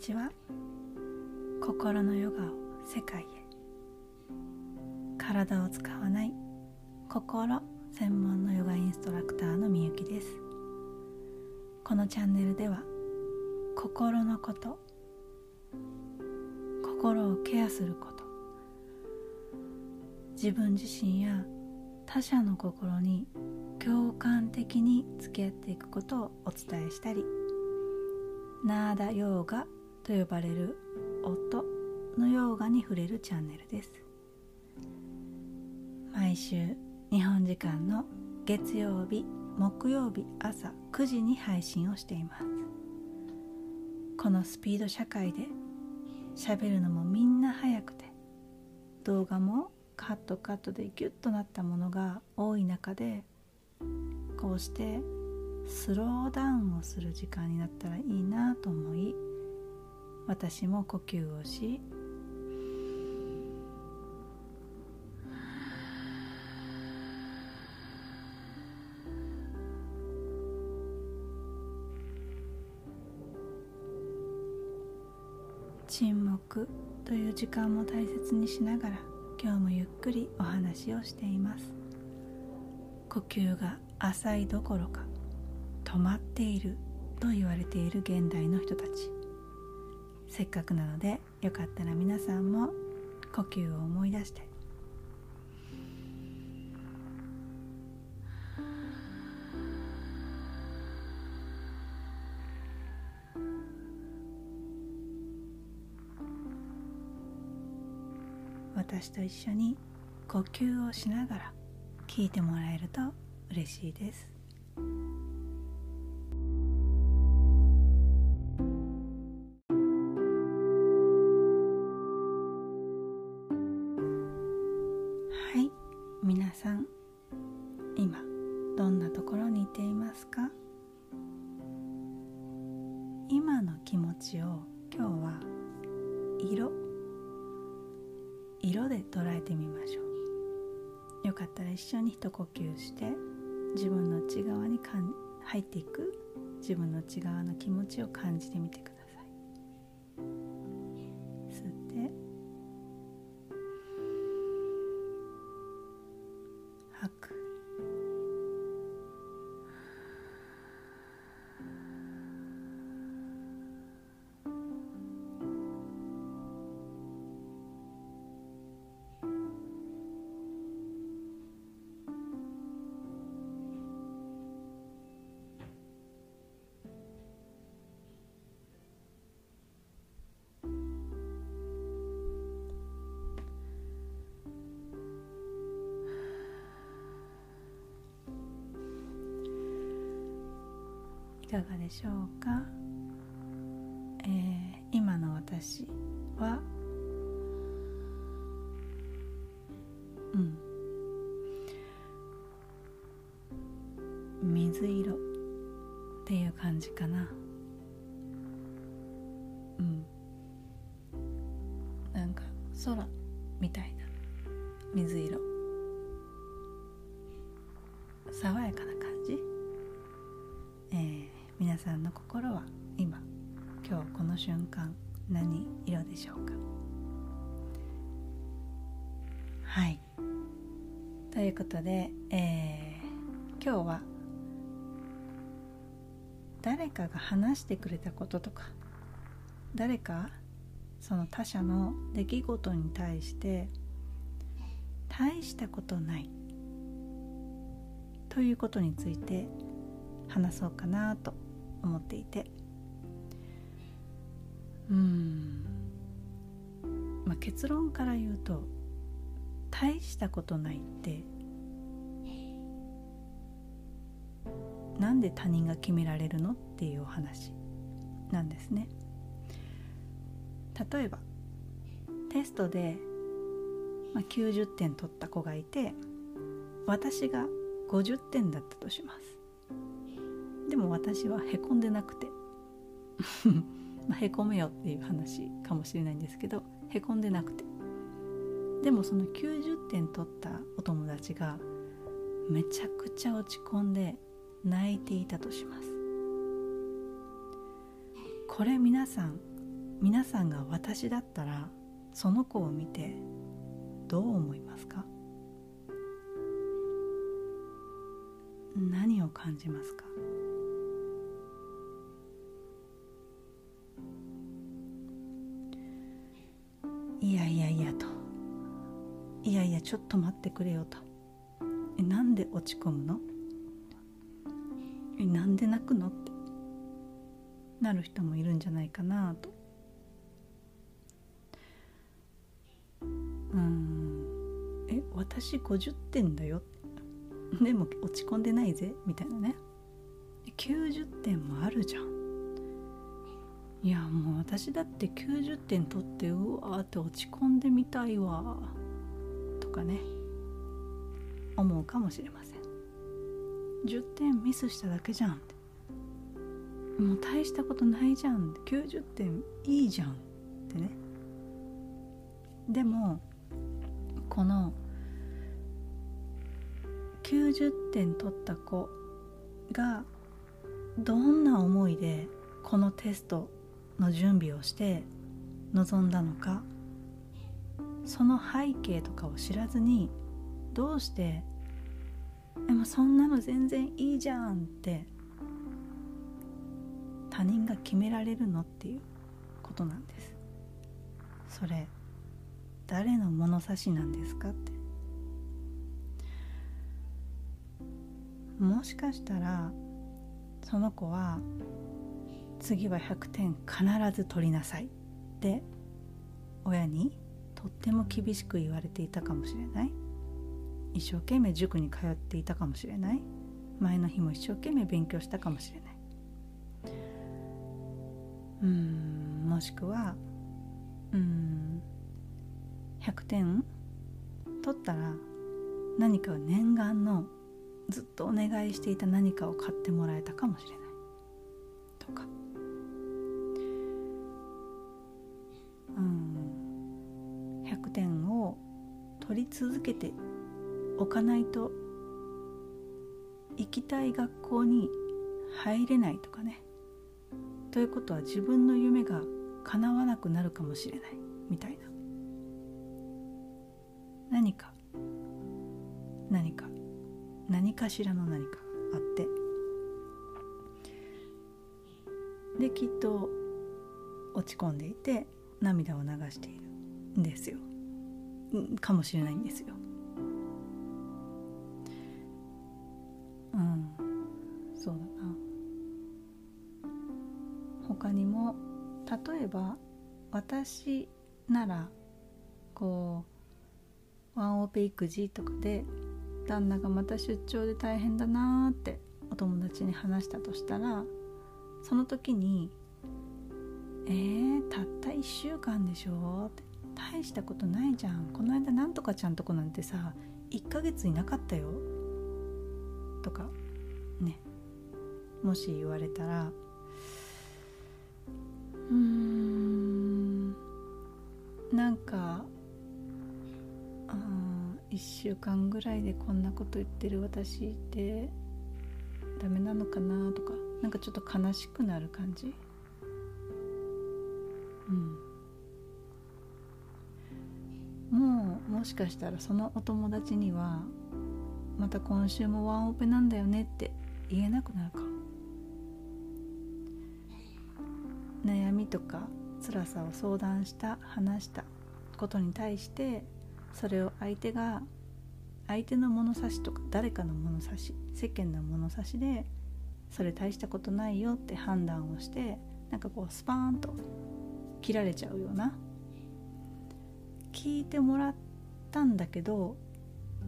ちは心のヨガを世界へ。体を使わない心専門のヨガインストラクターのみゆきです。このチャンネルでは心のこと心をケアすること自分自身や他者の心に共感的に付き合っていくことをお伝えしたりナーダヨーガと呼ばれる音のヨーガに触れるチャンネルです。毎週日本時間の月曜日木曜日朝9時に配信をしています。このスピード社会で喋るのもみんな早くて動画もカットカットでギュッとなったものが多い中でこうしてスローダウンをする時間になったらいいなと思い私も呼吸をし沈黙という時間も大切にしながら今日もゆっくりお話をしています。呼吸が浅いどころか止まっていると言われている現代の人たち。せっかくなのでよかったら皆さんも呼吸を思い出して。私と一緒に呼吸をしながら聞いてもらえると嬉しいです。色？色で捉えてみましょう。よかったら一緒に一呼吸して自分の内側にかん入っていく自分の内側の気持ちを感じてみてください。かがでしょうか、えー今の私はうん。水色っていう感じかな。今日この瞬間何色でしょうか？はい。ということで、えー今日は誰かが話してくれたこととか誰かその他者の出来事に対して大したことないということについて話そうかなと思っていて。うん、まあ、結論から言うと大したことないってなんで他人が決められるのっていうお話なんですね。例えばテストで、まあ、90点取った子がいて私が50点だったとします。でも私はへこんでなくて。まあへこめよっていう話かもしれないんですけどへこんでなくて。でもその90点取ったお友達がめちゃくちゃ落ち込んで泣いていたとします。これ皆さん皆さんが私だったらその子を見てどう思いますか？何を感じますか？ちょっと待ってくれよと。えなんで落ち込むの？えなんで泣くのって。なる人もいるんじゃないかなと。うん。え私50点だよ。でも落ち込んでないぜ。みたいなね。90点もあるじゃん。いやもう私だって90点取ってうわーって落ち込んでみたいわ。かね。思うかもしれません。10点ミスしただけじゃんもう大したことないじゃん90点いいじゃんってね。でもこの90点取った子がどんな思いでこのテストの準備をして臨んだのかその背景とかを知らずにどうして「でもそんなの全然いいじゃん」って他人が決められるのっていうことなんです。それ誰の物差しなんですかって。もしかしたらその子は次は100点必ず取りなさいって親にとっても厳しく言われていたかもしれない。一生懸命塾に通っていたかもしれない。前の日も一生懸命勉強したかもしれない。うんもしくはうん100点取ったら何か念願のずっとお願いしていた何かを買ってもらえたかもしれない。取り続けておかないと行きたい学校に入れないとかね。ということは自分の夢が叶わなくなるかもしれないみたいな。何か何か何かしらの何かがあって。できっと落ち込んでいて涙を流しているんですよ。かもしれないんですよ。うん。そうだな。他にも例えば私ならこうワンオペ育児とかで旦那がまた出張で大変だなーってお友達に話したとしたらその時に「えー、たった1週間でしょ?」って「大したことないじゃん。この間なんとかちゃんとこなんてさ1ヶ月いなかったよ」とかね。もし言われたら。うーん。なんか1週間ぐらいでこんなこと言ってる私ってダメなのかなとかなんかちょっと悲しくなる感じ。うん。もしかしたらそのお友達にはまた今週もワンオペなんだよねって言えなくなるか悩みとか辛さを相談した話したことに対してそれを相手が相手の物差しとか誰かの物差し世間の物差しでそれ大したことないよって判断をしてなんかこうスパーンと切られちゃうような聞いてもらったんだけど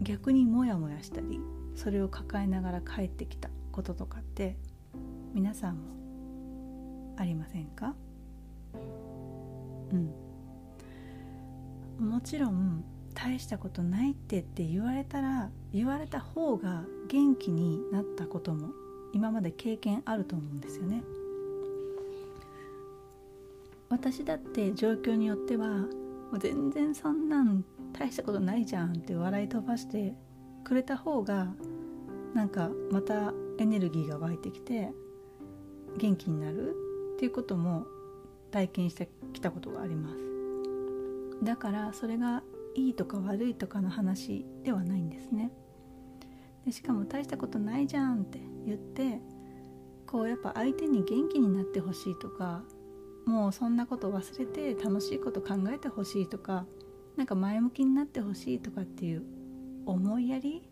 逆にモヤモヤしたりそれを抱えながら帰ってきたこととかって皆さんもありませんか？うん。もちろん大したことないってって言われたら言われた方が元気になったことも今まで経験あると思うんですよね。私だって状況によっては全然そんなん大したことないじゃんって笑い飛ばしてくれた方がなんかまたエネルギーが湧いてきて元気になるっていうことも体験してきたことがあります。だからそれがいいとか悪いとかの話ではないんですね。でしかも大したことないじゃんって言ってこうやっぱ相手に元気になってほしいとかもうそんなこと忘れて楽しいこと考えてほしいとかなんか前向きになってほしいとかっていう思いやり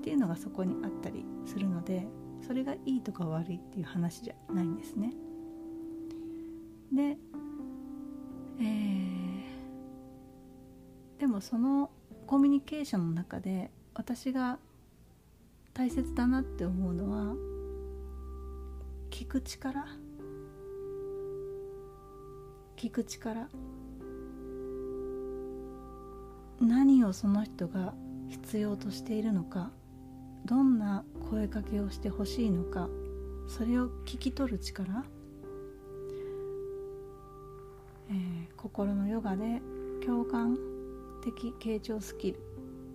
っていうのがそこにあったりするのでそれがいいとか悪いっていう話じゃないんですね。で、えー、でもそのコミュニケーションの中で私が大切だなって思うのは聞く力？聞く力何をその人が必要としているのかどんな声かけをしてほしいのかそれを聞き取る力、えー、心のヨガで共感的傾聴スキル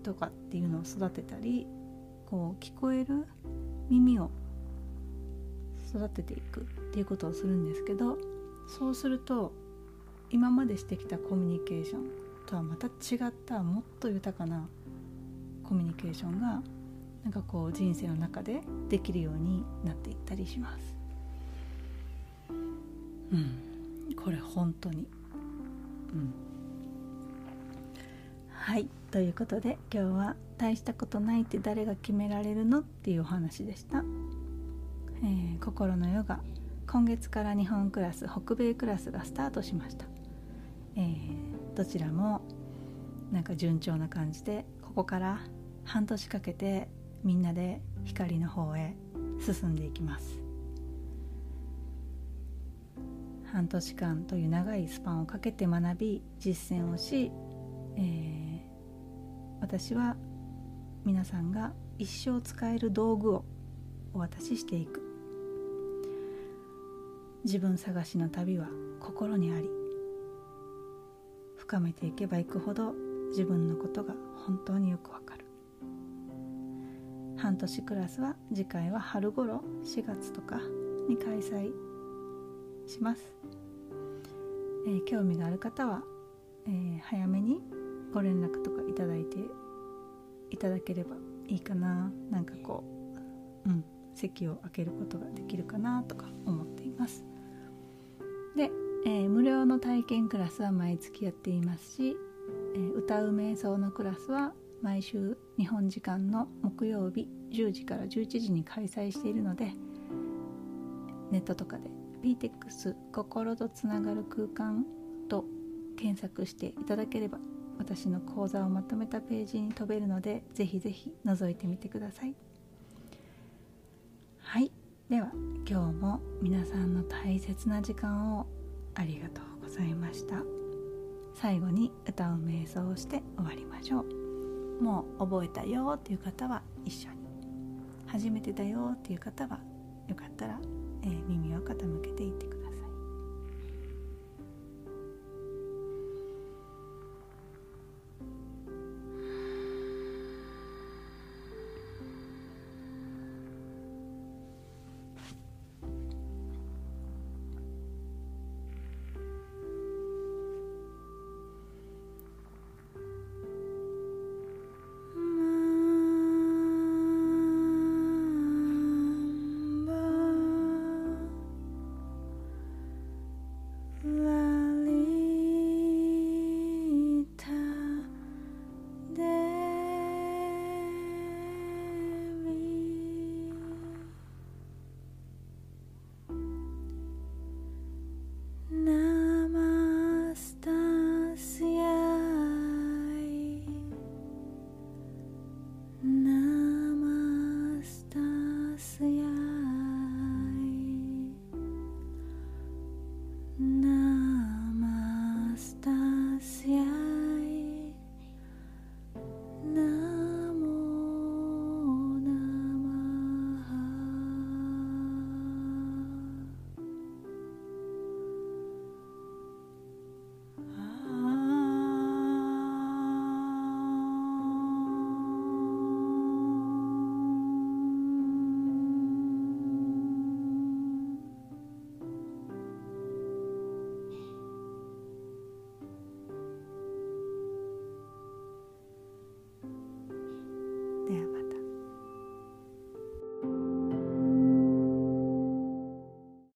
とかっていうのを育てたりこう聞こえる耳を育てていくっていうことをするんですけどそうすると今までしてきたコミュニケーションとはまた違ったもっと豊かなコミュニケーションがなんかこう人生の中でできるようになっていったりします。うん、これ本当に。うん、はいということで今日は「大したことないって誰が決められるの?」っていうお話でした。えー、心のヨガ今月から日本クラス北米クラスがスタートしました、えー、どちらもなんか順調な感じでここから半年かけてみんなで光の方へ進んでいきます。半年間という長いスパンをかけて学び実践をし、えー、私は皆さんが一生使える道具をお渡ししていく。自分探しの旅は心にあり深めていけばいくほど自分のことが本当によくわかる。半年クラスは次回は春頃4月とかに開催します、えー、興味がある方は、えー、早めにご連絡とかいただいていただければいいかな。なんかこううん席を空けることができるかなとか思っています、えー、無料の体験クラスは毎月やっていますし、えー、歌う瞑想のクラスは毎週日本時間の木曜日10時から11時に開催しているのでネットとかで PTEX 心とつながる空間と検索していただければ私の講座をまとめたページに飛べるのでぜひぜひ覗いてみてください。はい。では今日も皆さんの大切な時間をありがとうございました。最後に歌う瞑想をして終わりましょう。もう覚えたよっていう方は一緒に。初めてだよっていう方はよかったら、えー、耳を傾けていってください。